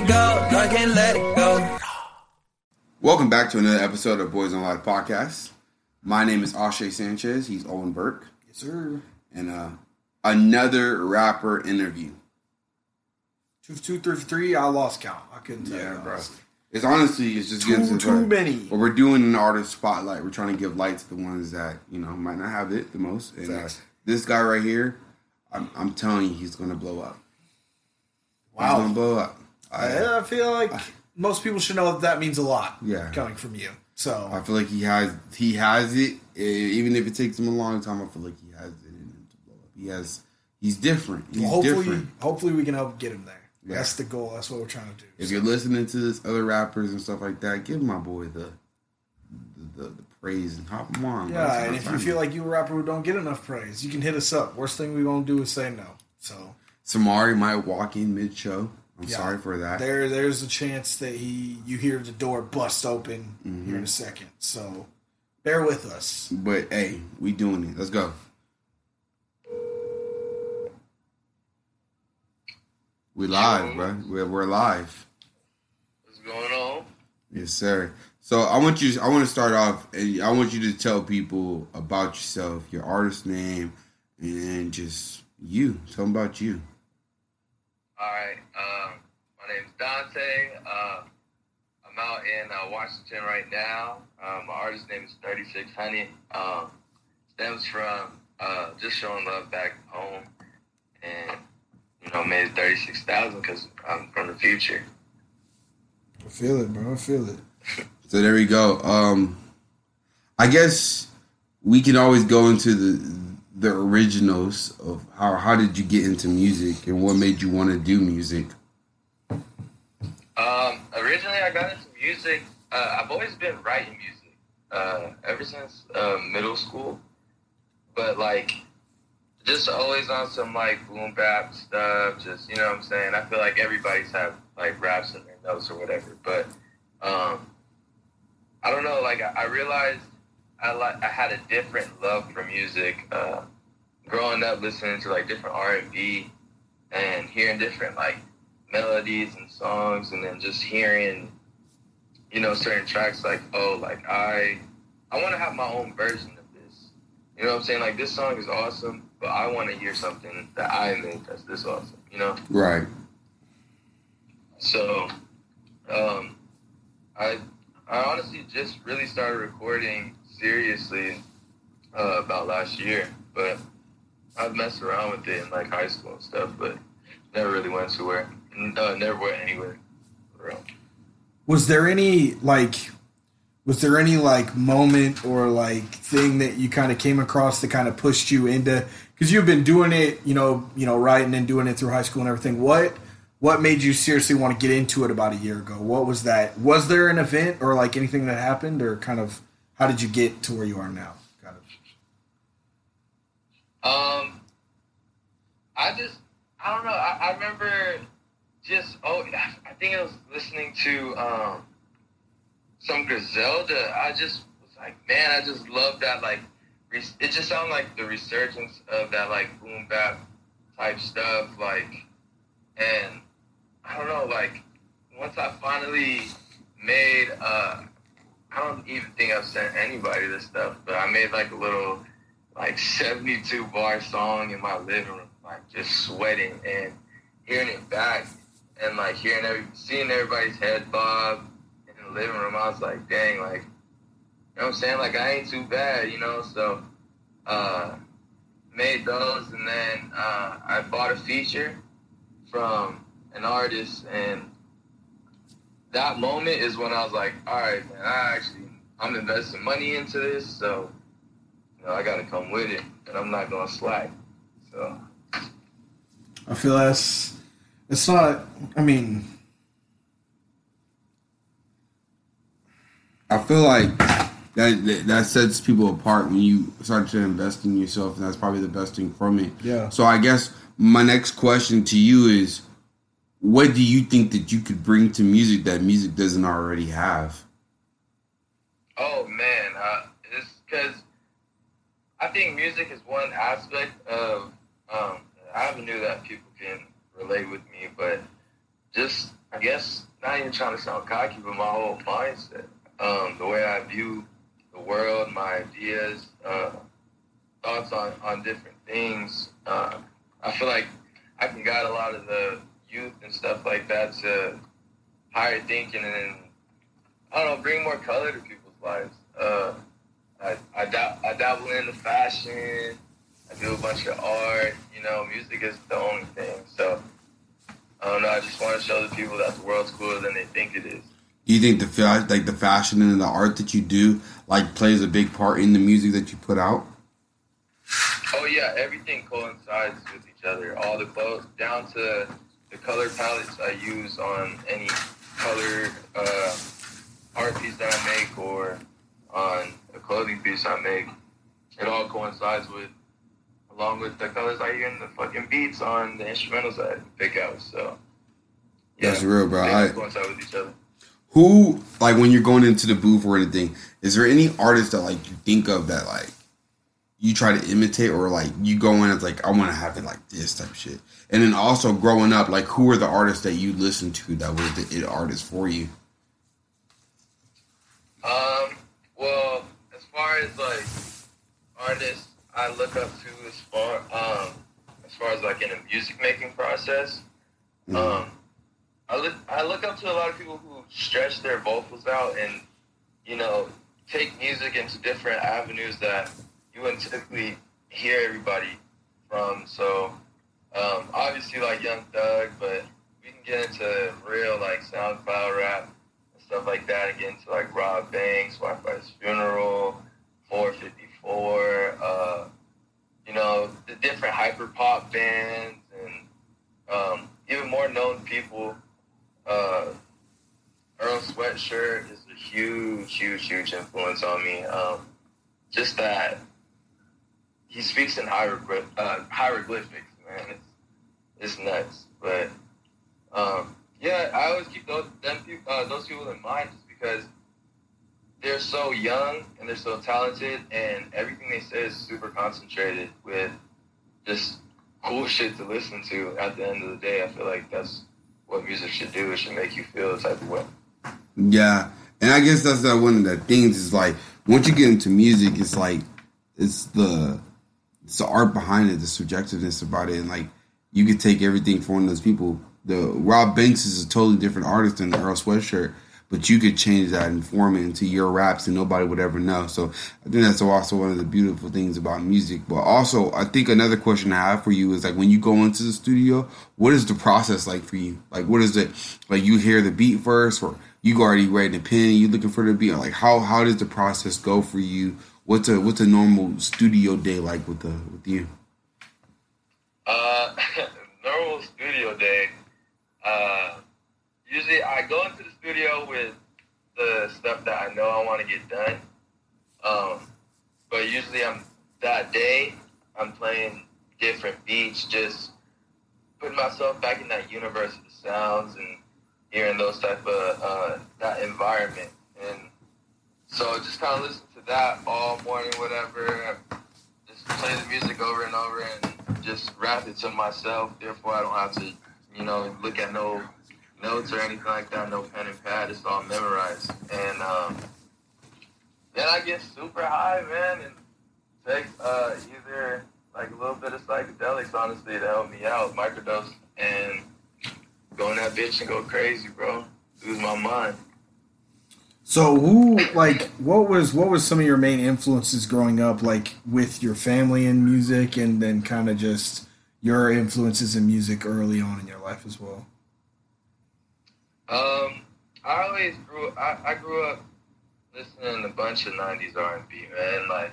No, go. I can't let it go. Welcome back to another episode of Boys Don't Lie podcast. My name is Ashay Sanchez. He's Owen Burke, Yes, sir. and uh, another rapper interview. Two, two, three, three. I lost count. I couldn't tell Yeah, you. bro. It's honestly, it's just Too- getting to too point many. But we're doing an artist spotlight. We're trying to give light to the ones that you know might not have it the most. And uh, this guy right here, I'm, I'm telling you, he's gonna blow up. He's Wow. gonna blow up. I, I, feel like most people should know that that means a lot. Yeah. coming from you. So I feel like he has he has it. eh, Even if it takes him a long time, I feel like he has it in him to blow up. He has. He's different. He's well, hopefully, different. hopefully we can help get him there. Yeah. That's the goal. That's what we're trying to do. If So, you're listening to this other rappers and stuff like that, give my boy the the, the, the praise and hop him on. yeah, and if you feel like you're a rapper who don't get enough praise, you can hit us up. Worst thing we gonna do is say no. So Samari might walk in mid show, I'm Yeah. sorry for that. there, there's a chance that he you hear the door bust open Mm-hmm. here in a second. So bear with us. But hey, we doing it. Let's go. We live, bro. We're, we're live. What's going on? Yes, sir. So I want you. I want to start off, and I want you to tell people about yourself, your artist name, and just you. Tell them about you. All right. Um, my name's Dante. Uh, I'm out in uh, Washington right now. Um, my artist name is 3600. Um, stems from uh, just showing love back home, and you know, made it 36,000 because I'm from the future. I feel it, bro. I feel it. So there we go. Um, I guess we can always go into the the originals of how how did you get into music and what made you want to do music. Um, originally, I got into music. Uh, I've always been writing music uh, ever since uh, middle school, but like just always on some like boom bap stuff. Just you know what I'm saying. I feel like everybody's have like raps in their notes or whatever, but um, I don't know. Like I, I realized I like I had a different love for music. Uh, growing up, listening to like different R and B and hearing different like melodies and songs and then just hearing you know certain tracks like oh like i i want to have my own version of this. You know what i'm saying? Like this song is awesome but i want to hear something that i made that's this awesome you know? Right. so um i i honestly just really started recording seriously uh, about last year but i've messed around with it in like high school and stuff but never really went to where uh, never went anywhere. Was there any like was there any like moment or like thing that you kind of came across that kind of pushed you into because you've been doing it, you know, you know, writing and doing it through high school and everything. What what made you seriously want to get into it about a year ago? What was that? Was there an event or like anything that happened or kind of how did you get to where you are now? Um, I just, I don't know. I, I remember just, oh, I think I was listening to um, some Griselda. I just was like, man, I just love that. Like, it just sounded like the resurgence of that, like, boom bap type stuff. Like, and I don't know, like, once I finally made, uh, I don't even think I've sent anybody this stuff, but I made like a little like 72 bar song in my living room, like just sweating and hearing it back and like hearing every seeing everybody's head bob in the living room. I was like, dang, like you know what I'm saying? Like I ain't too bad, you know. So uh, made those, and then uh, I bought a feature from an artist, and that moment is when I was like, all right, man, I actually I'm investing money into this, so you know I got to come with it, and I'm not gonna slack. So I feel that's it's not. I mean, I feel like that, that that sets people apart when you start to invest in yourself, and that's probably the best thing from it. Yeah. So I guess my next question to you is, what do you think that you could bring to music that music doesn't already have? Oh man, uh, it's because I think music is one aspect of um, avenue that people can relate with me, but just I guess not even trying to sound cocky, but my whole mindset, um, the way I view the world, my ideas, uh, thoughts on on different things. Uh, I feel like I can guide a lot of the youth and stuff like that to higher thinking and I don't know, bring more color to people's lives. Uh, I I, dab- I dabble in the fashion. I do a bunch of art. You know, music is the only thing. So I don't know. I just want to show the people that the world's cooler than they think it is. Do you think the fa- like the fashion and the art that you do like plays a big part in the music that you put out? Oh yeah, everything coincides with each other. All the clothes, down to the color palettes I use on any color uh, art piece that I make or on a clothing piece I make. It all coincides with, along with the colors I hear in the fucking beats on the instrumentals I pick out. So That's real, bro. They I- coincide with each other. Who like when you're going into the booth or anything? Is there any artist that like you think of that like you try to imitate or like you go in as like I want to have it like this type of shit? And then also growing up, like who are the artists that you listen to that was the it artist for you? Well, as like artists I look up to as far um as far as like in a music making process, um I look I look up to a lot of people who stretch their vocals out and, you know, take music into different avenues that you wouldn't typically hear everybody from. So um obviously like Young Thug, but we can get into real like SoundCloud rap and stuff like that and get into like Robb Banks, Wifisfuneral, 454, uh, you know, the different hyper pop bands and um, even more known people. Uh, Earl Sweatshirt is a huge, huge, huge influence on me. Um, just that he speaks in hieroglyph, uh, hieroglyphics, man. It's, it's nuts. But um, yeah, I always keep those uh, those people in mind just because they're so young and they're so talented, and everything they say is super concentrated with just cool shit to listen to. At the end of the day, I feel like that's what music should do. It should make you feel a type of way. Yeah, and I guess that's not one of the things. Is like once you get into music, it's like it's the it's the art behind it, the subjectiveness about it, and like you could take everything from those people. The Robb Banks is a totally different artist than the Earl Sweatshirt, but you could change that and form it into your raps, and nobody would ever know. So I think that's also one of the beautiful things about music. But also, I think another question I have for you is like when you go into the studio, what is the process like for you? Like, what is it like? You hear the beat first, or you already writing a pen, you looking for the beat? Like, how how does the process go for you? What's a what's a normal studio day like with the with you? Uh, normal studio day. Uh, usually I go into the studio with the stuff that I know I want to get done. Um, but usually I'm that day I'm playing different beats, just putting myself back in that universe of the sounds and hearing those type of uh, that environment. And so just kind of listen to that all morning, whatever. Just play the music over and over and just rap it to myself. Therefore, I don't have to, you know, look at no notes or anything like that. No pen and pad. It's all memorized. And um, then I get super high, man, and take uh, either like a little bit of psychedelics, honestly, to help me out, microdose, and go in that bitch and go crazy, bro. Lose my mind. So who like what was what was some of your main influences growing up like with your family and music and then kind of just your influences in music early on in your life as well? Um, I always grew. I, I grew up listening to a bunch of '90s R&B, man. Like,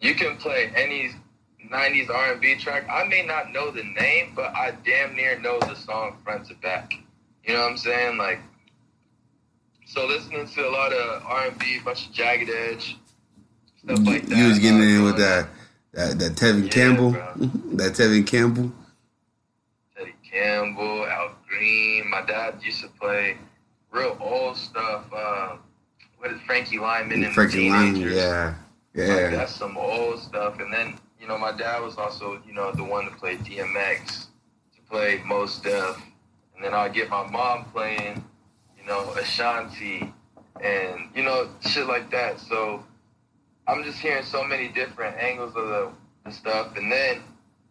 you can play any '90s R&B track. I may not know the name, but I damn near know the song front to back. You know what I'm saying? Like, so listening to a lot of R&B, a bunch of Jagged Edge, stuff like that. You was getting uh, in with that that, that Tevin Yeah, Campbell, bro. that Tevin Campbell. Teddy Campbell, Al Green. My dad used to play real old stuff. Uh, what is Frankie Lymon and Frankie the Lymon, Teenagers. yeah, Like, yeah. that's some old stuff. And then, you know, my dad was also, you know, the one to play DMX, to play Mos Def. And then I'd get my mom playing, you know, Ashanti and, you know, shit like that. So I'm just hearing so many different angles of the, the stuff. And then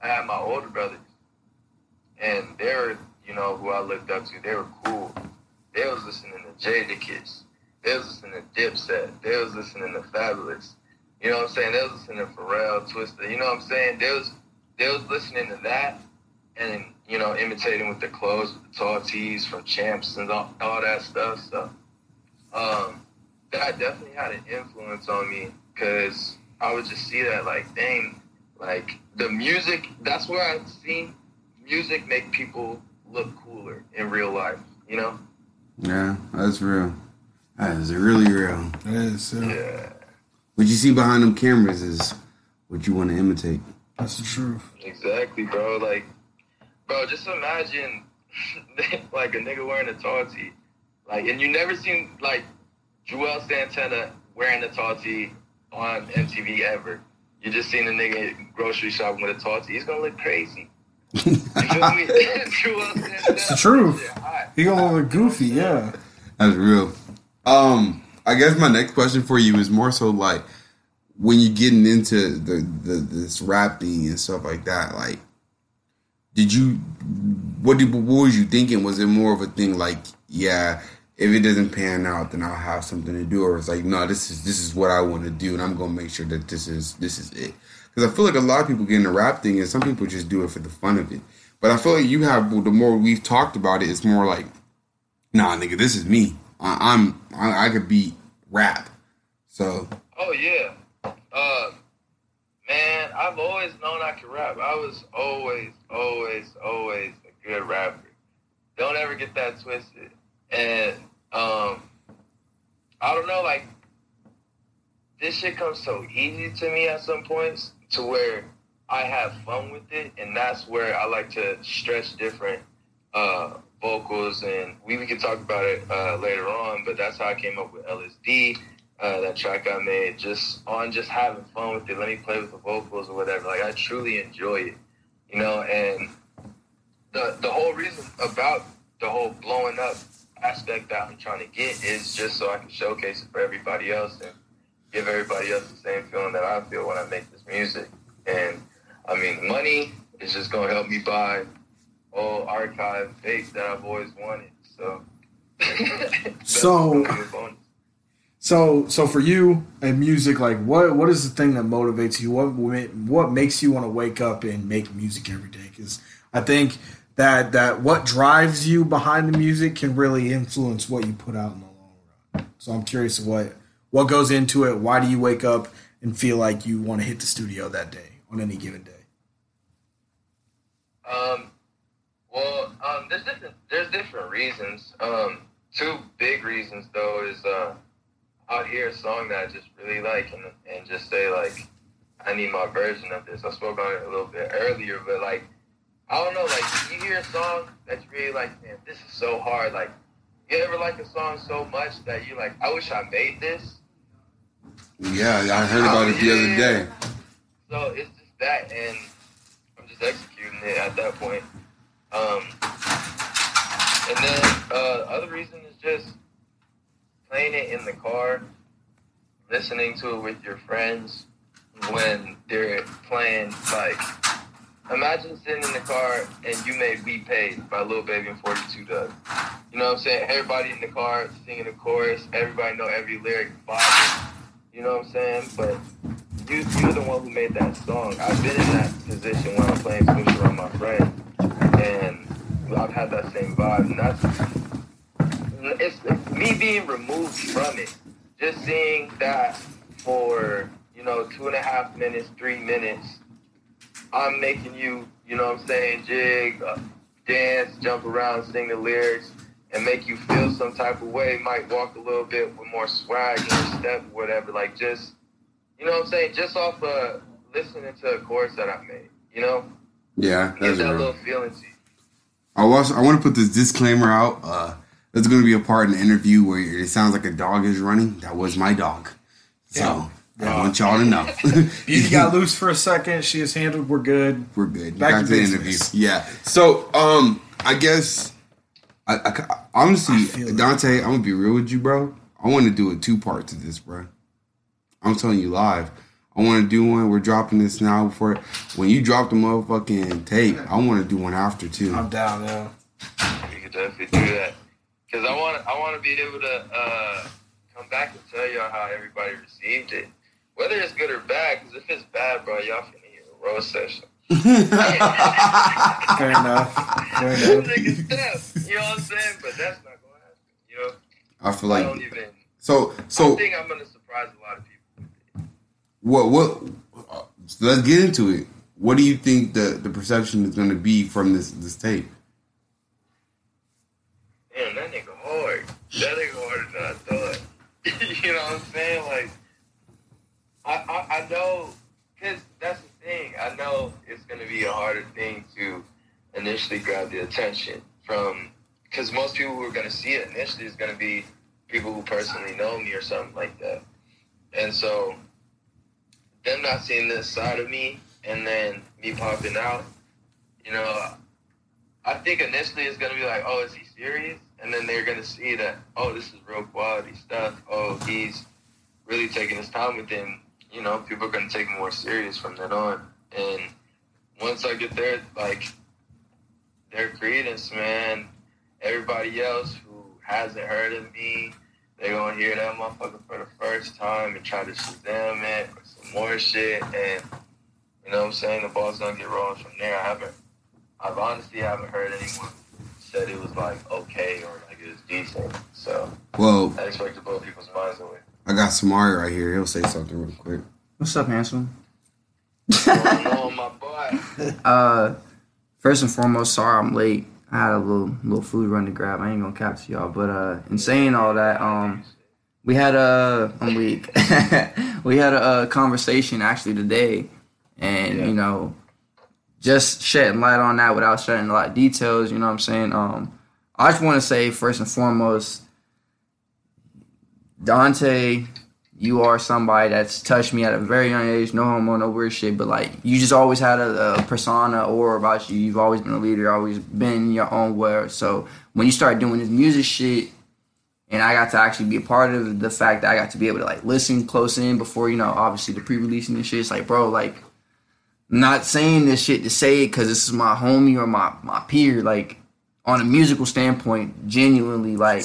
I had my older brothers. And they were, you know, who I looked up to. They were cool. They was listening to Jadakiss. They was listening to Dipset. They was listening to Fabolous. You know what I'm saying? They was listening to Pharrell, Twista. You know what I'm saying? They was they was listening to that and you know imitating with the clothes, with the tall tees from Champs and all, all that stuff. So um, that definitely had an influence on me because I would just see that like, dang, like the music. That's where I've seen music make people look cooler in real life. You know? Yeah, that's real. That is really real. It is. Yeah. Yeah. What you see behind them cameras is what you want to imitate. That's the truth. Exactly, bro. Like, bro, just imagine like a nigga wearing a tall tee, like, and you never seen like Juelz Santana wearing a tall tee on MTV ever. You just seen a nigga grocery shopping with a tall tee. He's gonna look crazy. It's the truth. He gonna look goofy, yeah. That's real. Um, I guess my next question for you is more so like when you're getting into the, the this rap thing and stuff like that. Like, did you what did what was you thinking? Was it more of a thing like, yeah, if it doesn't pan out, then I'll have something to do, or it's like, no, this is this is what I want to do, and I'm gonna make sure that this is this is it. Because I feel like a lot of people get in the rap thing, and some people just do it for the fun of it. But I feel like you have the more we've talked about it, it's more like nah, nigga, this is me. I, I'm I, I could beat rap. So Oh yeah. Uh man, I've always known I could rap. I was always, always, always a good rapper. Don't ever get that twisted. And um I don't know, like this shit comes so easy to me at some points to where I have fun with it and that's where I like to stretch different uh vocals and we, we can talk about it uh, later on, but that's how I came up with LSD uh, that track I made just on just having fun with it. Let me play with the vocals or whatever. Like I truly enjoy it, you know. And the the whole reason about the whole blowing up aspect that I'm trying to get is just so I can showcase it for everybody else and give everybody else the same feeling that I feel when I make this music. And I mean, money is just gonna help me buy old archive tapes that I've always wanted. So. So- gonna be a bonus. So, so for you and music, like what what is the thing that motivates you? What what makes you want to wake up and make music every day? Because I think that that what drives you behind the music can really influence what you put out in the long run. So I'm curious what what goes into it. Why do you wake up and feel like you want to hit the studio that day on any given day? Um, well, um, there's different there's different reasons. Um, two big reasons though is uh, I'll hear a song that I just really like and and just say like, I need my version of this. I spoke on it a little bit earlier, but like, I don't know, like you hear a song that you really like, man, this is so hard. Like, you ever like a song so much that you like, I wish I made this. Yeah, I heard about it the other day. So it's just that, and I'm just executing it at that point. Um, and then uh, other reason is just playing it in the car, listening to it with your friends, when they're playing like imagine sitting in the car and you made We Paid by Lil Baby and 42 Dugg. You know what I'm saying? Everybody in the car singing the chorus, everybody know every lyric, vibing. You know what I'm saying? But you, you're the one who made that song. I've been in that position when I'm playing Switch around my friends, and I've had that same vibe. And that's it's, it's me being removed from it. Just seeing that for you know two and a half minutes, three minutes, I'm making you, you know what I'm saying, jig, uh, dance, jump around, sing the lyrics, and make you feel some type of way. Might walk a little bit with more swag in your step, whatever. Like just, you know what I'm saying, just off of listening to a chorus that I made. You know, Yeah, get that's that real. little feeling to you. I also I want to put this disclaimer out. Uh, there's going to be a part in the interview where it sounds like a dog is running. That was my dog. So I want y'all to know. You got loose for a second. She is handled. We're good. We're good. Back Back to to the interview. Yeah. So, um, I guess, I, I- honestly, feel it. Dante, I'm gonna be real with you, bro. I want to do a two part to this, bro. I'm telling you live. I want to do one. We're dropping this now before when you drop the motherfucking tape. I want to do one after too. I'm down now. We could definitely do that. Cause I want, I want to be able to uh, come back and tell y'all how everybody received it, whether it's good or bad. Cause if it's bad, bro, y'all finna hear a roast session. Fair enough. Fair enough. Take a step. You know what I'm saying? But that's not gonna happen. You know, I feel I like don't even. so. I think I'm gonna surprise a lot of people. what? What? uh, so let's get into it. What do you think the the perception is going to be from this this tape? Damn, that nigga hard. That nigga harder than I thought. you know what I'm saying? Like, I, I, I know, because that's the thing. I know it's going to be a harder thing to initially grab the attention from, because most people who are going to see it initially is going to be people who personally know me or something like that. And so, them not seeing this side of me and then me popping out, you know, I think initially it's gonna be like, oh, is he serious? And then they're gonna see that, oh, this is real quality stuff. Oh, he's really taking his time with them. You know, people are gonna take more serious from then on. And once I get there, like their credence, man, everybody else who hasn't heard of me, they're gonna hear that motherfucker for the first time and try to Shazam it or some more shit. And you know what I'm saying? The ball's gonna get rolling from there. I haven't I've honestly haven't heard anyone said it was like okay or like it was decent. So Well, I expect to blow people's minds away. I got Samari right here. He'll say something real quick. What's up, handsome? On, my boy. Uh, first and foremost, sorry I'm late. I had a little little food run to grab. I ain't gonna cap to y'all, but uh, in saying all that, um, we had a I'm weak. we had a, a conversation actually today, and Yeah. you know, just shedding light on that without shedding a lot of details. You know what I'm saying? Um, I just want to say first and foremost, Dante, you are somebody that's touched me at a very young age. No homo, no weird shit. But like, you just always had a, a persona or about you. You've always been a leader. Always been your own way. So when you start doing this music shit, and I got to actually be a part of the fact that I got to be able to like listen close in before you know, obviously the pre-releasing and shit. It's like, bro, like, I'm not saying this shit to say it because this is my homie or my my peer. Like, on a musical standpoint, genuinely, like,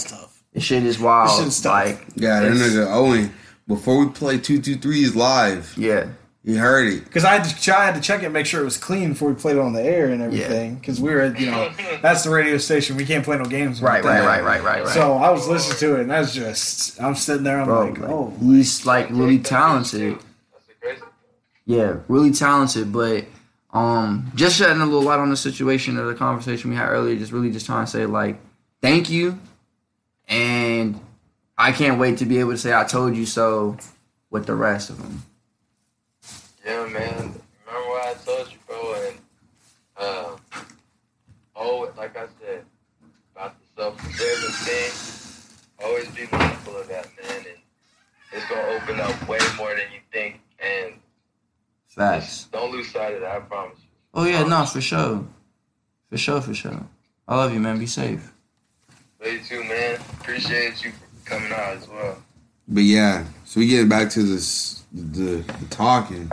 this shit is wild. This shit's tough. like, Yeah, that nigga Owen. Before we play two two threes live, yeah. he heard it. Because I had to, I had to check it, make sure it was clean before we played it on the air and everything. Because we were, at, you know, that's the radio station. We can't play no games. Right, right, right, right, right, right. So I was listening to it, and that's just, I'm sitting there, I'm bro, like, like, oh, he's like really talented. That's the crazy thing. Yeah, really talented. But um, just shedding a little light on the situation of the conversation we had earlier. Just really just trying to say like, thank you, and I can't wait to be able to say I told you so with the rest of them. Yeah, man. Remember what I told you, bro? And uh, oh, like I said about the self-fulfilling thing. Always be mindful of that, man, and it's gonna open up way more than you think. And Facts. don't lose sight of that. I promise you. Oh yeah, no, for sure, for sure, for sure. I love you, man. Be safe. Love you too, man. Appreciate you for coming out as well. But yeah, so we getting back to this the, the talking.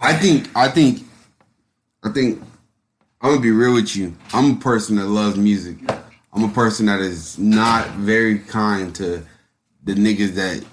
I think I think I think I'm gonna be real with you. I'm a person that loves music. I'm a person that is not very kind to the niggas that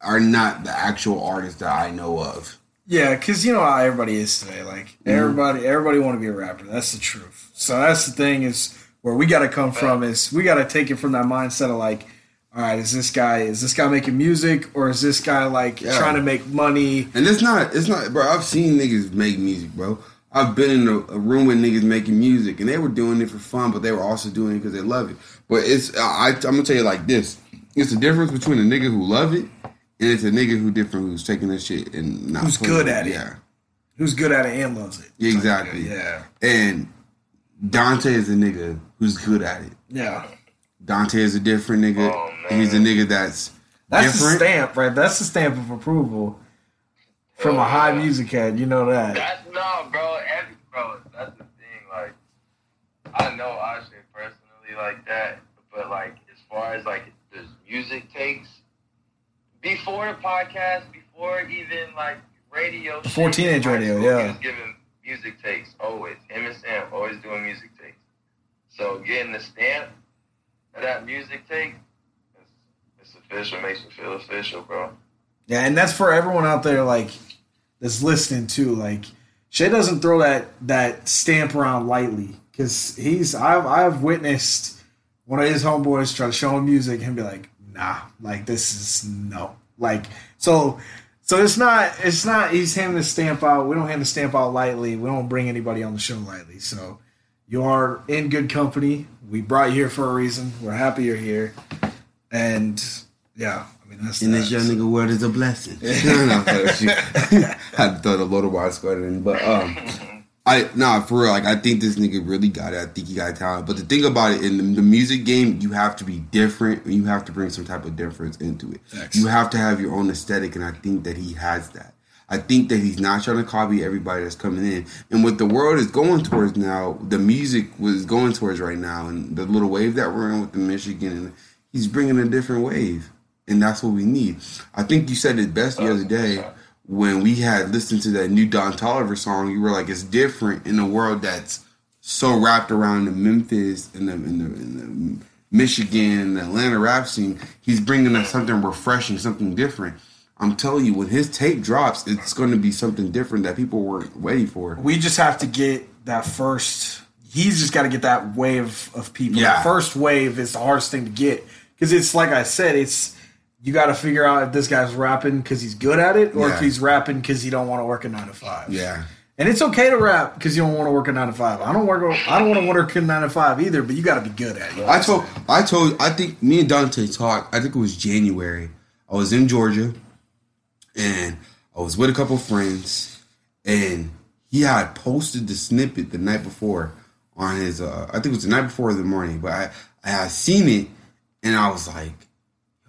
are not the actual artists that I know of. Yeah, because you know how everybody is today. Like Mm-hmm. everybody, everybody want to be a rapper. That's the truth. So that's the thing is where we got to come from is we got to take it from that mindset of like, all right, is this guy is this guy making music or is this guy like Yeah. trying to make money? And it's not, it's not, bro. I've seen niggas make music, bro. I've been in a, a room with niggas making music, and they were doing it for fun, but they were also doing it because they love it. But it's, I, I'm gonna tell you like this: it's the difference between a nigga who love it and it's a nigga who different who's taking that shit and not Who's good it. at it. Yeah, Who's good at it and loves it? exactly. Yeah, And Dante is a nigga who's good at it. yeah. Dante is a different nigga. Oh, man. He's a nigga that's That's the different. stamp, right? That's the stamp of approval from a high music head. You know that. That's no, bro. Every bro, that's the thing. Like, I know Ashe personally like that, but like as far as like the music takes, before the podcast, before even like radio, Before shit, teenage radio, yeah. giving music takes always. Him and Sam always doing music takes. So getting the stamp of that music take, it's, it's official. Makes me feel official, bro. Yeah, and that's for everyone out there like that's listening too. Like Shay doesn't throw that that stamp around lightly because he's I've I've witnessed one of his homeboys try to show him music and be like, nah, like this is no, like so. So it's not it's not he's handing the stamp out. We don't hand the stamp out lightly. We don't bring anybody on the show lightly. So you are in good company. We brought you here for a reason. We're happy you're here. And yeah, I mean that's And that. this young nigga word is a blessing. no, no, I had to throw the load of wide squad in, but um, I nah for real. Like I think this nigga really got it. I think he got talent. But the thing about it in the, the music game, you have to be different. and You have to bring some type of difference into it. You have to have your own aesthetic, and I think that he has that. I think that he's not trying to copy everybody that's coming in. And what the world is going towards now, the music was going towards right now, and the little wave that we're in with the Michigan, and he's bringing a different wave, and that's what we need. I think you said it best the uh, other day when we had listened to that new Don Toliver song. You were like, it's different in a world that's so wrapped around the Memphis and the, and the, and the Michigan, the Atlanta rap scene. He's bringing us something refreshing, something different. I'm telling you, when his tape drops, it's going to be something different that people weren't waiting for. we just have to get that first. He's just got to get that wave of people. Yeah. The first wave is the hardest thing to get because it's like I said, it's you got to figure out if this guy's rapping because he's good at it or if he's rapping because he don't want to work a nine to five. Yeah. and it's okay to rap because you don't want to work a nine to five. I don't work. I don't want to work a nine to five either. But you got to be good at it. I told, I told, I think me and Dante talked. I think it was January. I was in Georgia, and I was with a couple friends, and he had posted the snippet the night before on his. Uh, I think it was the night before the morning, but I I had seen it, and I was like,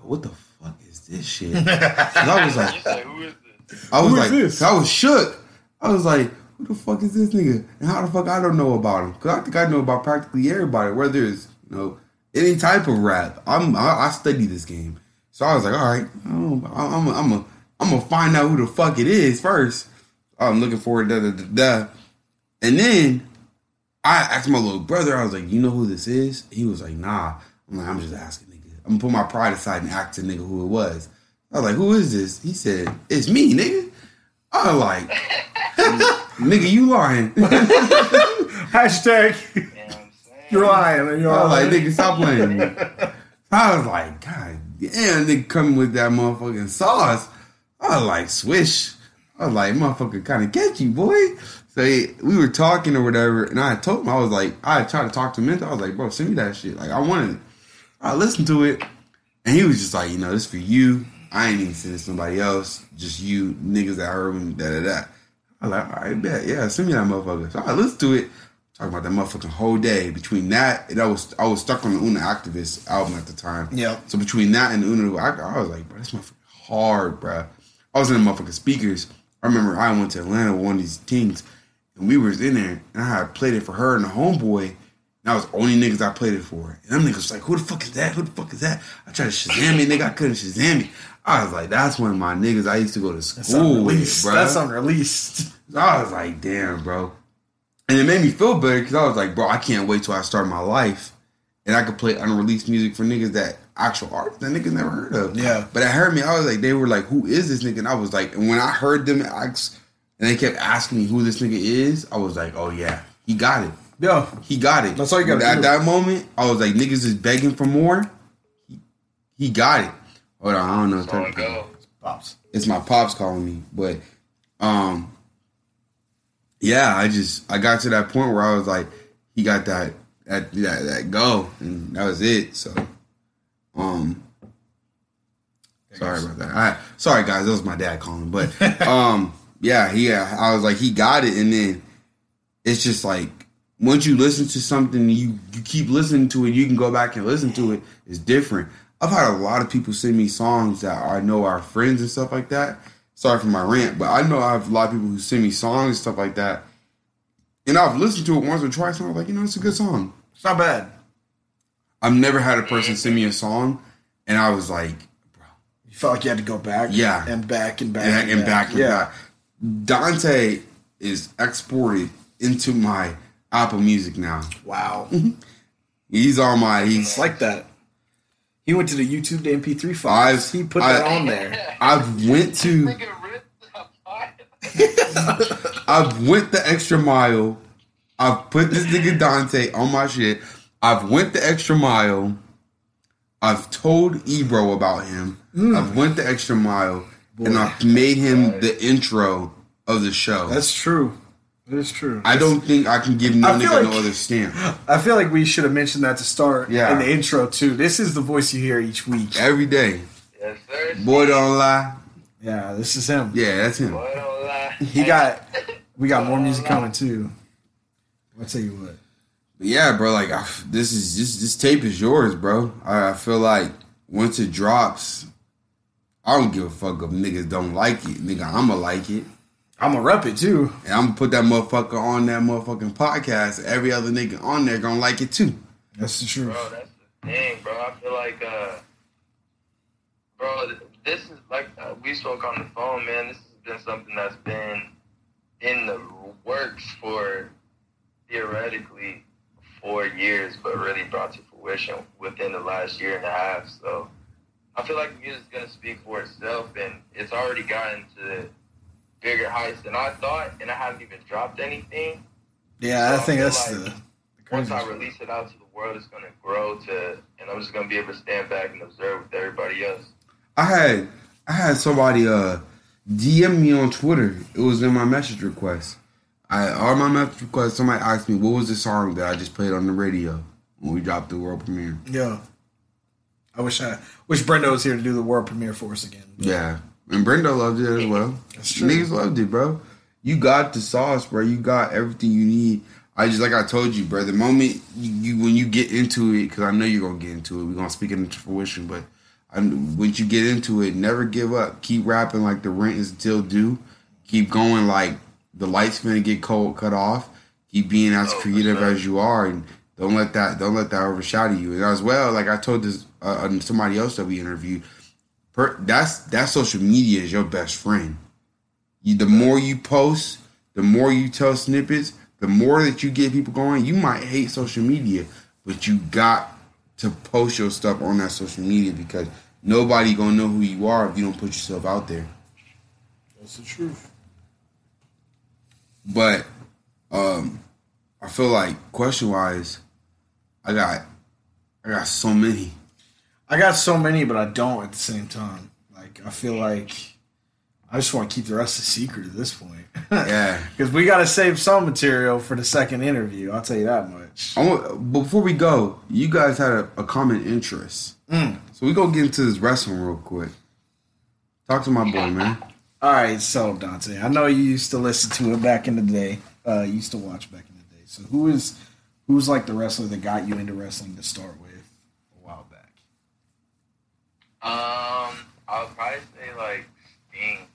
"What the fuck is this shit? I was like, You who is this? I was like, this? I was shook. I was like, who the fuck is this nigga? And how the fuck I don't know about him? Because I think I know about practically everybody, whether it's, you know, any type of rap. I'm, I, I study this game. So I was like, all right, I'm, I'm, I'm, I'm, I'm gonna find out who the fuck it is first. I'm looking for to da, da, da, da. And then I asked my little brother, I was like, you know who this is? He was like, nah. I'm like, I'm just asking nigga. I'm gonna put my pride aside and ask the nigga who it was. I was like, who is this? He said, it's me, nigga. I was like, nigga, you lying. Hashtag You know what I'm saying? you're lying. You're I was like, nigga, stop playing. I was like, God damn, nigga coming with that motherfucking sauce. I was like, swish. I was like, motherfucker, kind of catchy, boy. So he- we were talking or whatever, and I told him, I was like, I tried to talk to him. I was like, bro, send me that shit. Like, I want it. I listened to it, and he was just like, you know, this for you. I ain't even send it to somebody else. Just you niggas that heard me, da da da. I like, all right, bet, yeah, send me that motherfucker. So I listened to it, talking about that motherfucking whole day. Between that, and I was I was stuck on the Unotheactivist album at the time. Yeah. So between that and Una, I, I was like, bro, this motherfucker hard, bro. I was in the motherfucking speakers. I remember I went to Atlanta with one of these things, and we was in there, and I had played it for her and the homeboy. That was the only niggas I played it for. And them niggas was like, who the fuck is that? Who the fuck is that? I tried to Shazam me, nigga. I couldn't Shazam me. I was like, that's one of my niggas I used to go to That's school with, bro. That's unreleased. I was like, damn, bro. And it made me feel better because I was like, bro, I can't wait till I start my life and I could play unreleased music for niggas that actual artists that niggas never heard of. Yeah. But it hurt me. I was like, they were like, who is this nigga? And I was like, and when I heard them ask, and they kept asking me who this nigga is, I was like, oh yeah, he got it. Yeah. He got it. That's all you gotta At do. that moment, I was like, niggas is begging for more. He, he got it. Hold on, I don't know. So and go. Pops. It's my pops calling me, but um, yeah, I just I got to that point where I was like, he got that that that, that go, and that was it. So, um, sorry about that. I, sorry guys, that was my dad calling, but um, yeah, he I was like, he got it, and then it's just like once you listen to something, you you keep listening to it, you can go back and listen to it. It's different. I've had a lot of people send me songs that I know are friends and stuff like that. Sorry for my rant, but I know I have a lot of people who send me songs and stuff like that. And I've listened to it once or twice, and I'm like, you know, it's a good song. It's not bad. I've never had a person send me a song, and I was like, bro. You felt like you had to go back. Yeah. And back and back. and, and back and yeah. back. Dante is exported into my Apple Music now. Wow. He's on my. He's It's like that. He went to the YouTube to MP3 files. I've- he put I- that on there. I've went to. Nigga ripped the fire. I've went the extra mile. I've put this nigga Dante on my shit. I've went the extra mile. I've told Ebro about him. Mm. I've went the extra mile, and I've made him the intro of the show. That's true. That is true. I don't think I can give no I nigga like- no other stamp. I feel like we should have mentioned that to start Yeah. in the intro too. This is the voice you hear each week. Every day, Yes, sir. boy don't lie. Yeah, this is him. Yeah, that's him. Boy, don't lie. He got we got more music coming too. I'll tell you what. But yeah, bro. Like I, this is this this tape is yours, bro. I, I feel like once it drops, I don't give a fuck if niggas don't like it. Nigga, I'ma like it. I'm gonna rep it too. And I'm gonna put that motherfucker on that motherfucking podcast. Every other nigga on there gonna like it too. That's the truth. Bro, that's the thing, bro. I feel like, uh, bro, this is like uh, we spoke on the phone, man. This has been something that's been in the works for theoretically four years, but really brought to fruition within the last year and a half. So I feel like the music's gonna speak for itself, and it's already gotten to bigger heights than I thought, and I haven't even dropped anything. Yeah, I So I think feel that's like the, the once I release it out to the world, it's gonna grow to, and I'm just gonna be able to stand back and observe with everybody else. I had I had somebody uh DM me on Twitter. It was in my message request. I all my message requests. Somebody asked me what was the song that I just played on the radio when we dropped the world premiere. Yeah. I wish I wish Brenda was here to do the world premiere for us again. Yeah, and Brenda loved it as well. That's true. Niggas loved it, bro. You got the sauce, bro. You got everything you need. I just like I told you, bro. The moment you, you when you get into it, because I know you're gonna get into it. We're gonna speak it into fruition, but I, once you get into it, never give up. Keep rapping like the rent is still due. Keep going like the lights gonna get cold cut off. Keep being as Oh, creative sure. as you are, and don't let that don't let that overshadow you. And as well, like I told this uh, uh, somebody else that we interviewed, that's that social media is your best friend. You, the more you post, the more you tell snippets, the more that you get people going. You might hate social media, but you got to post your stuff on that social media because nobody gonna know who you are if you don't put yourself out there. That's the truth. But um, I feel like question wise, I got I got so many. I got so many, but I don't at the same time. Like I feel like I just want to keep the rest a secret at this point. Yeah. Because we got to save some material for the second interview. I'll tell you that much. Want, before we go, you guys had a, a common interest. Mm. So we go get into this wrestling real quick. Talk to my boy, man. All right, so Dante, I know you used to listen to it back in the day. Uh, you used to watch back in the day. So who is who's like the wrestler that got you into wrestling to start with a while back? Um, I would probably say like Sting. Back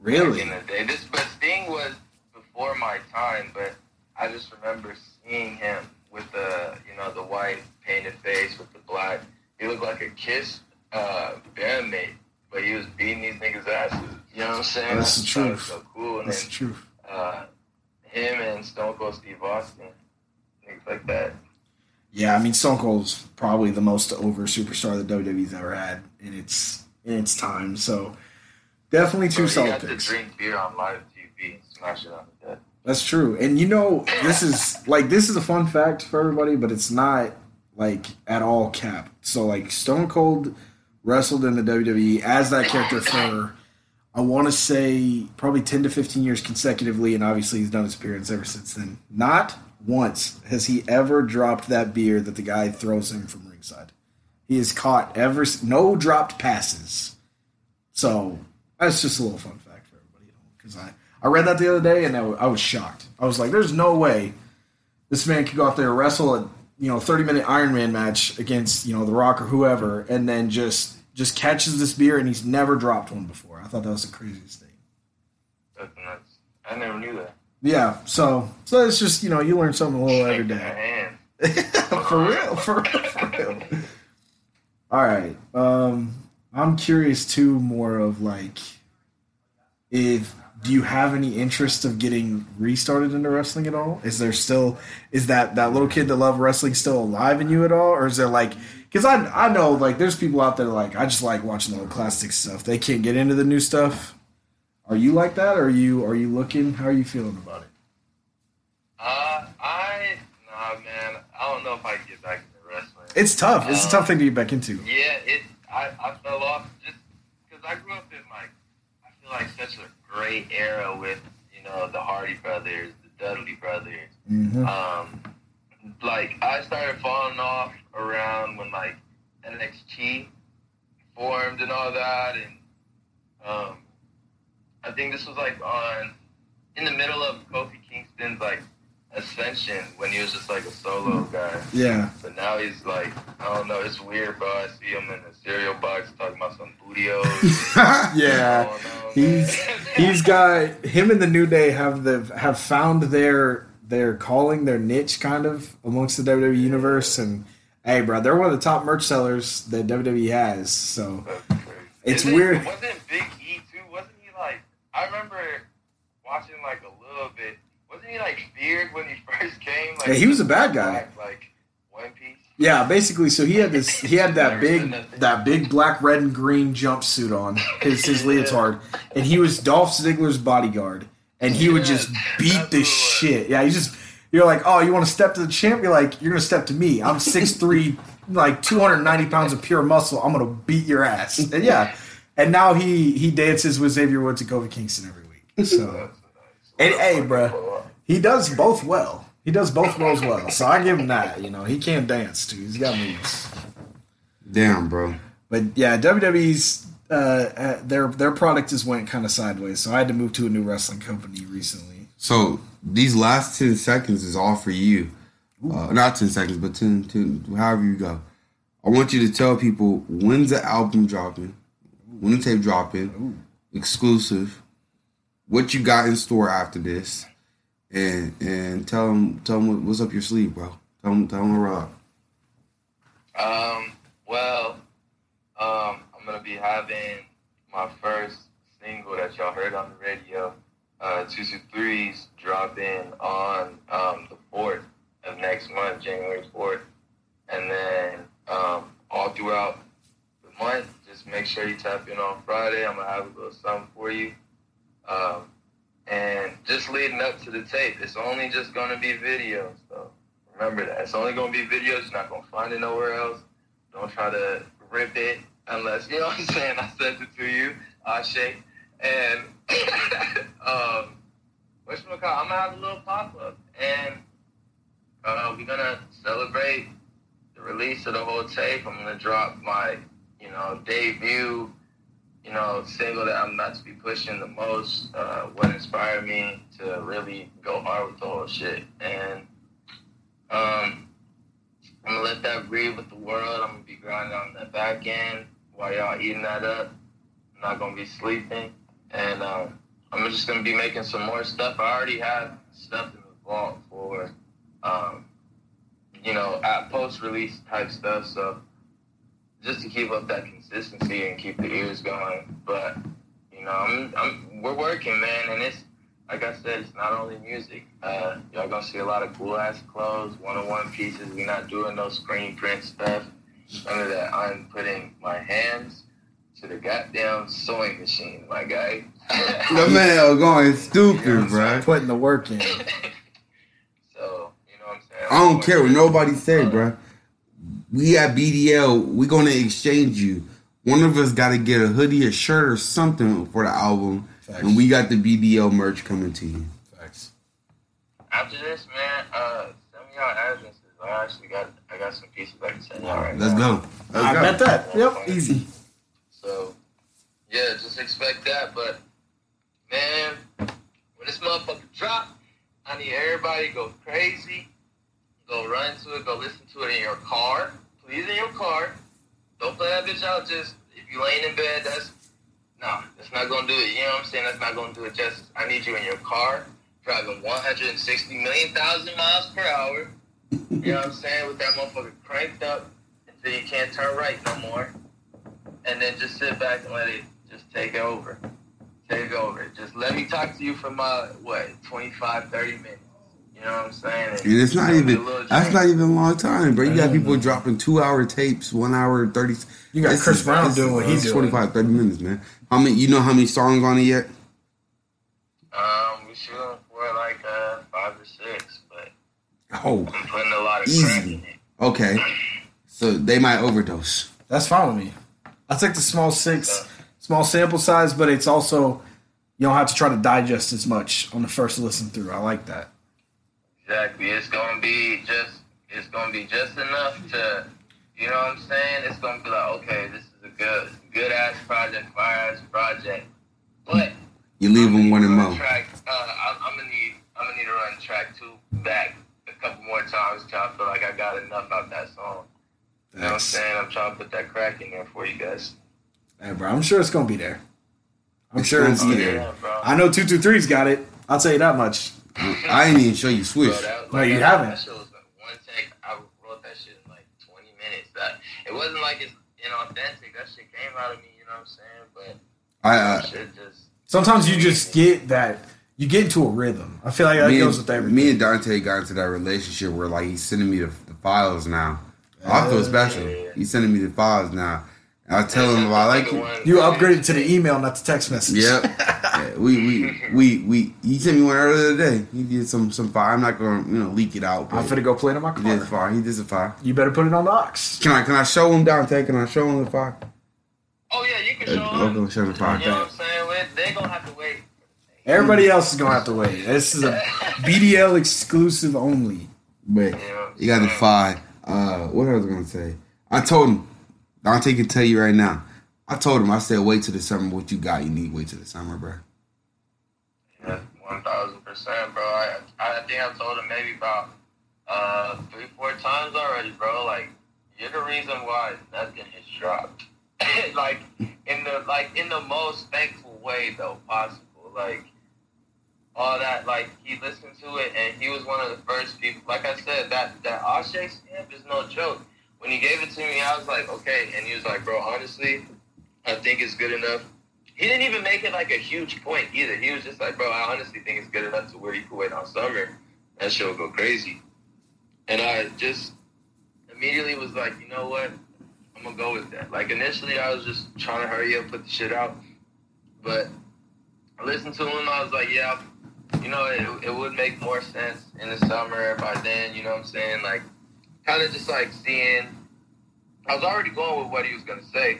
Really? in the day, this but Sting was before my time, but I just remember seeing him with the you know the white painted face with the black. He looked like a Kiss uh, bandmate, but he was beating these niggas' asses. You know what I'm saying? That's the I thought it was truth. So cool. And That's then the truth. uh, him and Stone Cold Steve Austin, things like that. Yeah, I mean Stone Cold's probably the most over superstar that WWE's ever had in its in its time. So definitely two Bro, solid got to drink beer on live TV and smash it on the dead. That's true. And you know, this is like this is a fun fact for everybody, but it's not like at all cap. So like Stone Cold wrestled in the WWE as that character for I want to say probably 10 to 15 years consecutively and obviously he's done his appearance ever since then. Not once has he ever dropped that beer that the guy throws him from ringside. He is caught ever no dropped passes. So, that's just a little fun fact for everybody because I I read that the other day and I was shocked. I was like, "There's no way this man could go out there wrestle a you know 30 minute Iron Man match against you know The Rock or whoever, and then just just catches this beer and he's never dropped one before." I thought that was the craziest thing. That's nuts. I never knew that. Yeah, so so it's just you know you learn something a little every day. for real, for real, for real. All right. Um, I'm curious too. More of like, if do you have any interest of getting restarted into wrestling at all? Is there still is that that little kid that loved wrestling still alive in you at all, or is there like? Because I I know like there's people out there like I just like watching the old classic stuff. They can't get into the new stuff. Are you like that? Or are you are you looking? How are you feeling about it? Uh, I nah, man. I don't know if I can get back into wrestling. It's tough. It's a Um, tough thing to get back into. Yeah, it. I, I fell off just because I grew up in like I feel like such a great era with you know the Hardy brothers, the Dudley brothers. hmm Um, like I started falling off around when like NXT formed and all that, and um, I think this was like on in the middle of Kofi Kingston's like ascension when he was just like a solo guy. Yeah. But now he's like, I don't know, it's weird, bro. I see him in the cereal box talking about some Booty-O's. Yeah. He's he's got him and the New Day have the have found their their calling, their niche kind of amongst the WWE universe and hey bro, they're one of the top merch sellers that WWE has. So. It's weird. Wasn't Big E too? Wasn't he like? I remember watching like a little bit. Wasn't he like feared when he first came? Like Yeah, he was a bad guy. black, like One Piece. yeah, basically so he had this he had that big that big black, red and green jumpsuit on, his his Yeah. leotard, and he was Dolph Ziggler's bodyguard. And he would just beat the what it was. shit. Yeah, you just you're like, oh, you want to step to the champ? You're like, you're gonna step to me. I'm 6'3", like 290 pounds of pure muscle. I'm gonna beat your ass. And yeah. And now he he dances with Xavier Woods and Kofi Kingston every week. So and hey, bro, he does both well. He does both roles well. So I give him that. You know, he can dance too. He's got moves. Damn, bro. But yeah, WWE's uh, uh, their their product just went kind of sideways. So I had to move to a new wrestling company recently. So these last ten seconds is all for you. Uh, not ten seconds, but 10, 10, however you go. I want you to tell people when's the album dropping, when the tape dropping, exclusive, what you got in store after this, and and tell them tell them what's up your sleeve, bro. Tell them tell them to rock. Um, well, um, I'm gonna be having my first single that y'all heard on the radio, uh, Two Two Threes, dropping on um, the fourth of next month, January fourth, and then um, all throughout the month, just make sure you tap in on Friday. I'm gonna have a little something for you. Um, just leading up to the tape, it's only just gonna be videos, though. Remember that. It's only gonna be videos. You're not gonna find it nowhere else. Don't try to rip it unless you know what I'm saying. I sent it to you, Ashe. And um, what's I'm gonna have a little pop up, and uh, we're gonna celebrate the release of the whole tape. I'm gonna drop my, you know, debut, you know, single that I'm about to be pushing the most. Uh, what inspired me to really go hard with the whole shit, and um, I'm gonna let that breathe with the world. I'm gonna be grinding on the back end while y'all eating that up. I'm not gonna be sleeping, and um, I'm just gonna be making some more stuff. I already have stuff in the vault for um, you know, at post release type stuff. So just to keep up that consistency and keep the ears going. But you know, I'm, I'm we're working, man, and it's like I said, it's not only music. Uh, y'all gonna see a lot of cool ass clothes, one on one pieces. We're not doing no screen print stuff. None of that. I'm putting my hands to the goddamn sewing machine, my guy. The man going stupid, Yeah, bro. Putting the work in. so, you know what I'm saying? I don't care what nobody say, bro. We at BDL, we gonna exchange you. One of us gotta get a hoodie, a shirt, or something for the album, Facts. and we got the BDL merch coming to you. Facts. After this, man, uh, send me your addresses. I actually got, I got some pieces I can send y'all right Let's now. go. Let's I go. bet that. Yep, easy. So, yeah, just expect that. But, man, when this motherfucker drop, I need everybody to go crazy. Go run to it. Go listen to it in your car. Please, in your car. Don't play that bitch out just if you laying in bed. That's nah. That's not gonna do it. You know what I'm saying? That's not gonna do it Just I need you in your car, driving 160 million thousand miles per hour. You know what I'm saying? With that motherfucker cranked up until you can't turn right no more and then just sit back and let it just take over. Take over. Just let me talk to you for my, what, 25, 30 minutes. You know what I'm saying? And it's not give me a even that's not even a long time, bro. You got people dropping two hour tapes, one hour thirty. You got Chris is- Brown doing what he's doing. 25, 30 minutes, man. How many? You know how many songs on it yet? Um, we shooting for like uh, five or six, but Oh, I'm putting a lot of Easy. in it. okay. So they might overdose. That's fine with me. I take the small six, small sample size, but it's also you don't have to try to digest as much on the first listen through. I like that. Exactly. It's gonna be just it's gonna be just enough to you know what I'm saying? It's gonna be like, okay, this is a good good ass project, fire ass project. But You leave them gonna wanting run more. Track, uh, I'm, I'm gonna need I'm gonna need to run track two back a couple more times till I feel like I got enough out that song. You know what I'm saying? I'm trying to put that crack in there for you guys. Hey, bro, I'm sure it's gonna be there. I'm It's sure gonna it's be there. there. bro. I know two two three's got it. I'll tell you that much. I didn't even show you Bro, switch. that, No, you that, haven't. That shit was like one take. I wrote that shit in like 20 minutes. That it wasn't like it's inauthentic. That shit came out of me. You know what I'm saying? But I that uh, shit just Sometimes you just get that. You get into a rhythm. I feel like that me, goes and, with everything. me and Dante got into that relationship where like he's sending me the, the files now. I feel special. He's sending me the files now. And I tell him if I like the it. one- you upgraded to the email, not the text message. Yep. Yeah, we, we we we he sent me one earlier today. He did some some fire. I'm not gonna you know leak it out. I'm But finna go play it on my he did car. fire. He did some fire. You better put it on the ox. Can I can I show him Dante? Can I show him the fire? Oh yeah, you can show I'm gonna show the fire. You know what I'm saying? Wait, They gonna have to wait. Everybody else is gonna have to wait. This is a BDL exclusive only. But you got the fire. Uh, what I was gonna say? I told him. Dante can tell you right now. I told him. I said, wait till the summer. What you got? You need wait till the summer, bro. Yeah, one thousand percent, bro. I, I think I told him maybe about uh three, four times already, bro. Like you're the reason why nothing has dropped. like in the like in the most thankful way though possible. Like all that, like he listened to it and he was one of the first people. Like I said, that that Ashe stamp is no joke. When he gave it to me, I was like, okay, and he was like, bro, honestly, I think it's good enough he didn't even make it like a huge point either. He was just like, bro, I honestly think it's good enough to where you can wait on summer. That shit will go crazy. And I just immediately was like, you know what? I'm gonna go with that. Like initially I was just trying to hurry up, put the shit out. But I listened to him, I was like, yeah, you know, it, it would make more sense in the summer by then, you know what I'm saying? Like kind of just like seeing I was already going with what he was gonna say.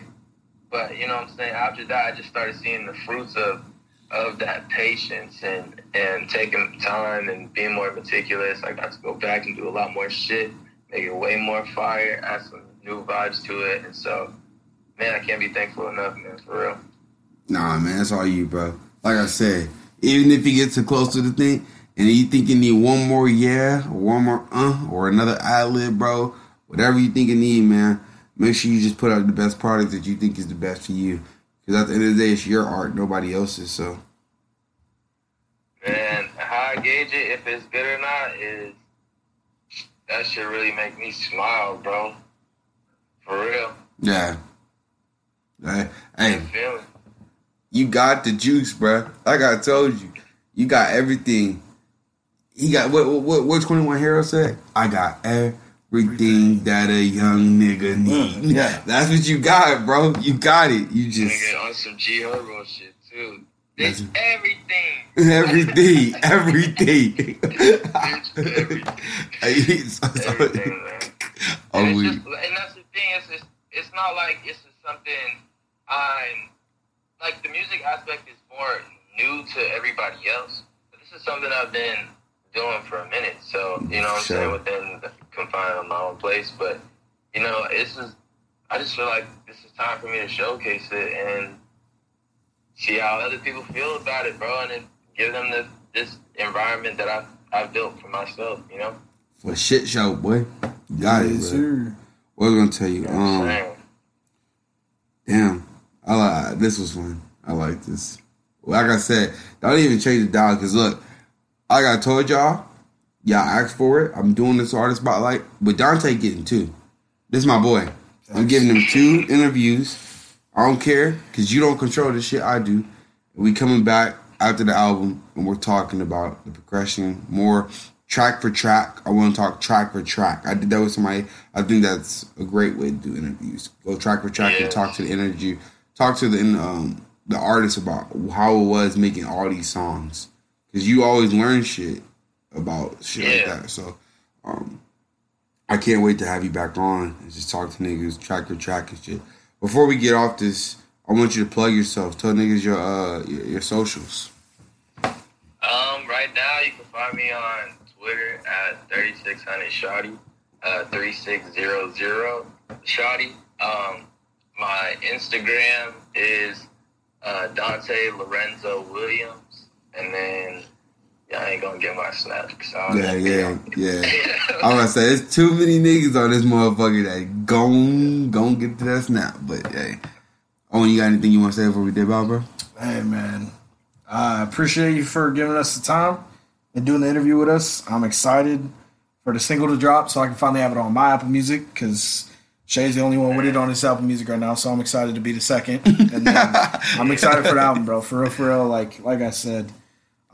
But you know what I'm saying? After that, I just started seeing the fruits of of that patience and and taking time and being more meticulous. I got to go back and do a lot more shit, make it way more fire, add some new vibes to it, and so man, I can't be thankful enough, man, for real. Nah, man, that's all you, bro. Like I said, even if you get too close to the thing and you think you need one more yeah, or one more uh, or another eyelid, bro, whatever you think you need, man, make sure you just put out the best product that you think is the best for you. Because at the end of the day, it's your art, nobody else's. So, And how I gauge it, if it's good or not, is that should really make me smile, bro. For real. Yeah. Hey, hey, you got the juice, bro. Like I told you, you got everything. He got what? What? What? Twenty One Hero said. I got everything that a young nigga mm, need. yeah. that's what you got, bro. You got it. You just Nigga on some G Herbo shit too. That's- everything. everything, everything. Bitch, everything. Everything, man. Oh, And, just, and that's the thing. It's, it's it's not like it's just something I'm like the music aspect is more new to everybody else. But this is something I've been doing for a minute. So you know what I'm Sure. saying within the confines of my own place. But you know, this is, I just feel like this is time for me to showcase it and see how other people feel about it, bro, and then give them the this environment that I I've built for myself. You know. For shit show, boy. Got it, Yes, bro. sir. What was I gonna tell you? You know what I'm Um, damn, I like this was fun. I like this. Like I said, don't even change the dial because look, like I told y'all, y'all asked for it. I'm doing this artist spotlight, but Dante getting two. This is my boy. I'm giving him two interviews. I don't care because you don't control the shit I do. We coming back after the album and we're talking about the progression more track for track. I want to talk track for track. I did that with somebody. I think that's a great way to do interviews. Go track for track and talk to the energy, talk to the um, the artist about how it was making all these songs. Because you always learn shit about shit like that. So um, I can't wait to have you back on and just talk to niggas, track for track and shit. Before we get off this, I want you to plug yourself. Tell niggas your uh your, your socials. Um, right now you can find me on Twitter at 3600 Shotty, uh, 3600 Shotty. Um, my Instagram is uh, Dante Lorenzo Williams, and then yeah, I ain't gonna get my snap because Yeah, yeah, yeah. yeah. I'm gonna say there's too many niggas on this motherfucker that gon' gon' get to that snap. But hey, Owen, you got anything you want to say before we dip out, bro? Hey man, I appreciate you for giving us the time and doing the interview with us. I'm excited for the single to drop so I can finally have it on my Apple Music because Shay's the only one with it on his Apple Music right now. So I'm excited to be the second. And then um, I'm excited for the album, bro. For real, for real. Like like I said,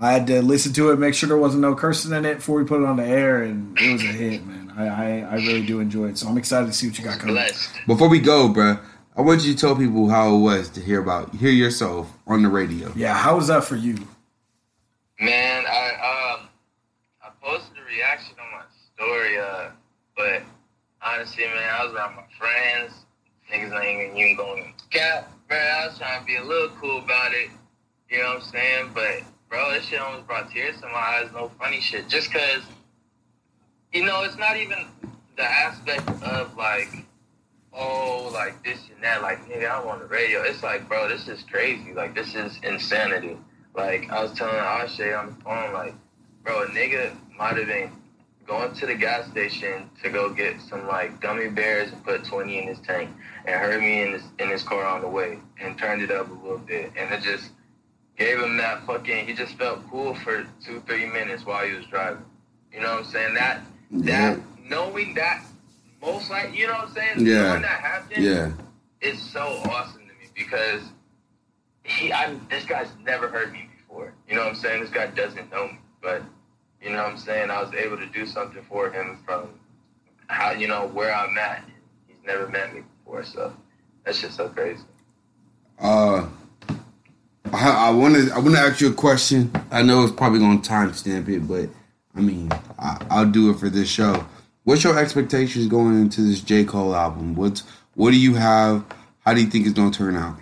I had to listen to it, make sure there wasn't no cursing in it before we put it on the air, and it was a hit, man. I I, I really do enjoy it. So I'm excited to see what you got coming. Blessed. Before we go, bro, I want you to tell people how it was to hear about hear yourself on the radio. Yeah, how was that for you? Man, I um I posted a reaction on my story, uh, but honestly, man, I was around my friends. Niggas ain't even going to cap, bro. I was trying to be a little cool about it. You know what I'm saying? But bro, this shit almost brought tears to my eyes. No funny shit. Just cause, you know, it's not even the aspect of like, oh, like this and that. Like, nigga, I'm on the radio. It's like, bro, this is crazy. Like, this is insanity. Like I was telling Ashay on the phone, like, bro, a nigga might have been going to the gas station to go get some like gummy bears and put twenty in his tank, and heard me in his in his car on the way, and turned it up a little bit, and it just gave him that fucking. He just felt cool for two three minutes while he was driving. You know what I'm saying? That that knowing that most like you know what I'm saying? Yeah. Knowing that happened Yeah, is so awesome to me because he, I, this guy's never heard me before. You know what I'm saying? This guy doesn't know me, but you know what I'm saying? I was able to do something for him from how you know where I'm at. He's never met me before, so that's just so crazy. Uh, I want to I want to ask you a question. I know it's probably gonna timestamp it, but I mean, I, I'll do it for this show. What's your expectations going into this J Cole album? What's what do you have? How do you think it's gonna turn out?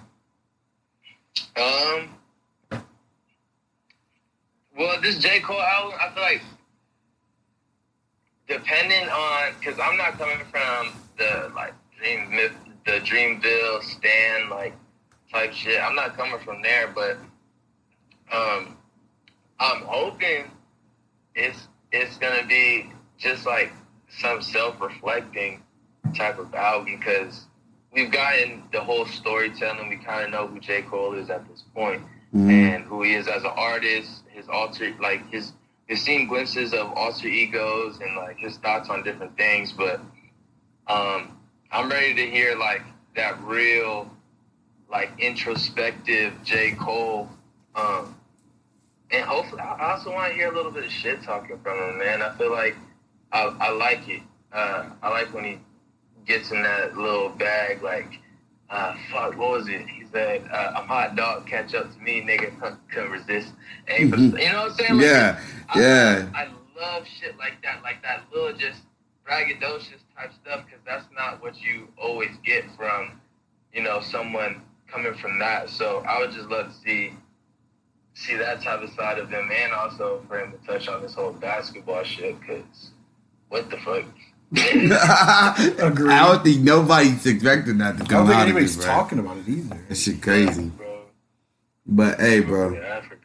Um. Well, this J Cole album, I feel like, depending on, because I'm not coming from the like Dream, the Dreamville stand like type shit. I'm not coming from there, but um, I'm hoping it's it's gonna be just like some self-reflecting type of album because we've gotten the whole storytelling. We kind of know who J. Cole is at this point Mhm. and who he is as an artist, his alter, like his you've seen glimpses of alter egos and like his thoughts on different things, but um, I'm ready to hear like that real, like introspective J Cole. Um, and hopefully, I also want to hear a little bit of shit talking from him, man. I feel like I, I like it. Uh, I like when he gets in that little bag, like, uh, fuck, what was it? He said, uh, "I'm hot dog, catch up to me, nigga, couldn't resist." And puts- you know what I'm saying? Like, Yeah, I yeah. Love, I love shit like that, like that little just braggadocious type stuff, because that's not what you always get from, you know, someone coming from that. So I would just love to see see that type of side of him, and also for him to touch on this whole basketball shit, because what the fuck? Agreed. I don't think nobody's expecting that to come out. I don't think anybody's this, talking about it either. That shit crazy. bro. But hey, bro, Yeah, Africa.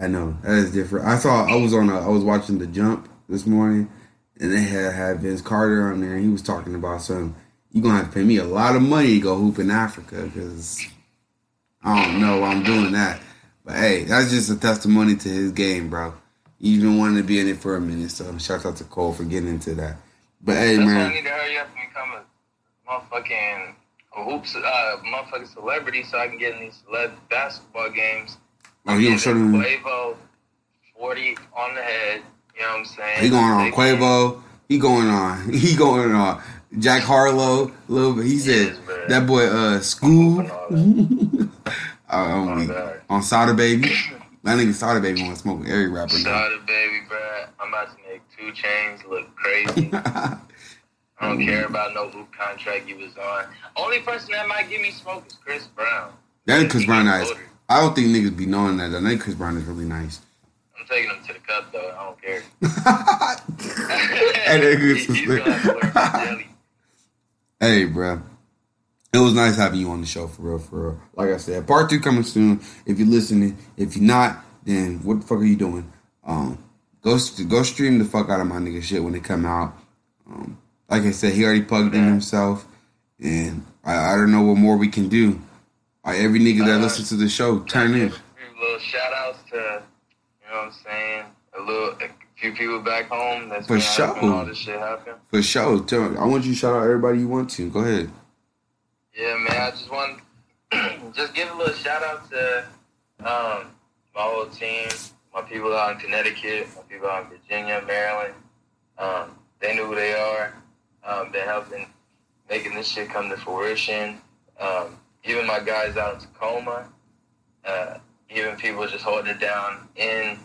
I know that is different. I saw I was on a, I was watching the Jump this morning, and they had had Vince Carter on there, and he was talking about something. You gonna have to pay me a lot of money to go hoop in Africa because I don't know why I'm doing that. But hey, that's just a testimony to his game, bro. He's been wanting to be in it for a minute, so shout out to Cole for getting into that. But hey, That's why I need to hurry up and become a motherfucking a hoops, uh, motherfucking celebrity, so I can get in these celeb basketball games. oh, he gonna show them. Quavo, forty on the head. You know what I'm saying? He going on Quavo. He going on. He going on Jack Harlow. Little. He said Yes, that boy uh school that. uh, on, Sada Baby. That nigga Sada Baby want to smoke with every rapper out, baby, bruh. I'm about to make 2 Chainz look crazy. I don't care about no hoop contract you was on. Only person that might give me smoke is Chris Brown. that is Chris Brown nice. I don't think niggas be knowing that. I think Chris Brown is really nice. I'm taking him to the cup though. I don't care. And then Chris He's was gonna have to learn my jelly. Hey, bro. It was nice having you on the show for real, for real. Like I said, part two coming soon. If you're listening, if you're not, then what the fuck are you doing? Um, go go stream the fuck out of my nigga shit when it come out. Um, like I said, he already plugged in himself, and I, I don't know what more we can do. Like, every nigga that Uh, listens to the show, turn in. Little shout outs to, you know what I'm saying? A little, few people back home that's For sure. all this shit happen. For sure. Tell, me, I want you to shout out everybody you want to. Go ahead. Yeah, man. I just want just give a little shout out to um, my whole team, my people out in Connecticut, my people out in Virginia, Maryland. Um, they know who they are. Um, been helping making this shit come to fruition. Um, even my guys out in Tacoma, uh, even people just holding it down in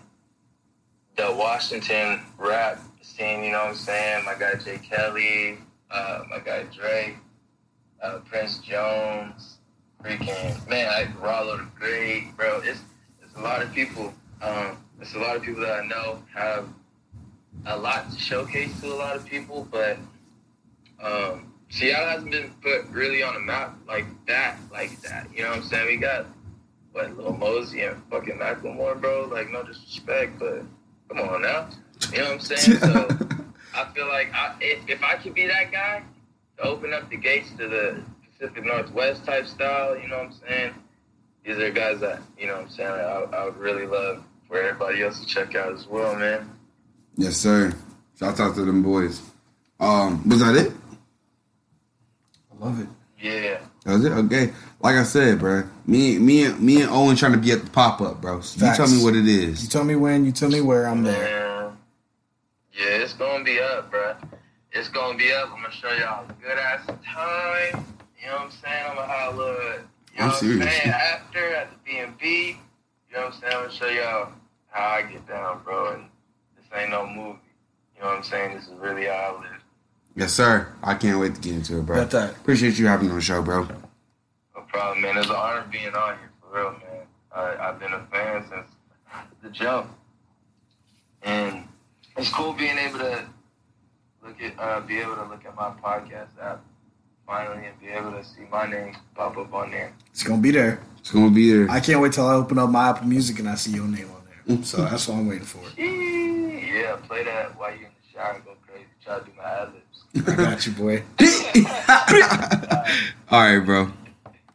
the Washington rap scene. You know what I'm saying? My guy Jay Kelly, uh, my guy Drake uh, Prince Jones, freaking man, I Rollo the Great, bro. It's it's a lot of people. Um, it's a lot of people that I know have a lot to showcase to a lot of people, but um, Seattle hasn't been put really on a map like that, like that. You know what I'm saying? We got what Lil Mosey and fucking Macklemore, bro. Like no disrespect, but come on now. You know what I'm saying? So I feel like I, if, if I could be that guy to open up the gates to the Pacific Northwest type style, you know what I'm saying? These are guys that, you know what I'm saying, I, I would really love for everybody else to check out as well, man. Yes, sir. Shout out to them boys. Um, was that it? I love it. Yeah. That was it. Okay. Like I said, bro. Me, me, and me and Owen trying to be at the pop up, bro. So you tell me what it is. You tell me when, you tell me where, I'm there. Man. Yeah, it's gonna be up, bro. It's gonna be up. I'm gonna show y'all a good ass time. You know what I'm saying? I'm gonna have a little, you know I'm what I'm serious. saying, after at the B&B. You know what I'm saying? I'm gonna show y'all how I get down, bro. And this ain't no movie. You know what I'm saying? This is really how I live. Yes, sir. I can't wait to get into it, bro. Got that. Appreciate you having me on the show, bro. No problem, man. It's an honor being on here, for real, man. I, I've been a fan since the jump. And it's cool being able to look at, uh, be able to look at my podcast app finally and be able to see my name pop up on there. It's gonna be there. It's gonna be there. I can't wait till I open up my Apple Music and I see your name on there. So that's what I'm waiting for. Yeah, play that while you're in the shower and go crazy. Try to do my ad libs. I got you, boy. All right, bro.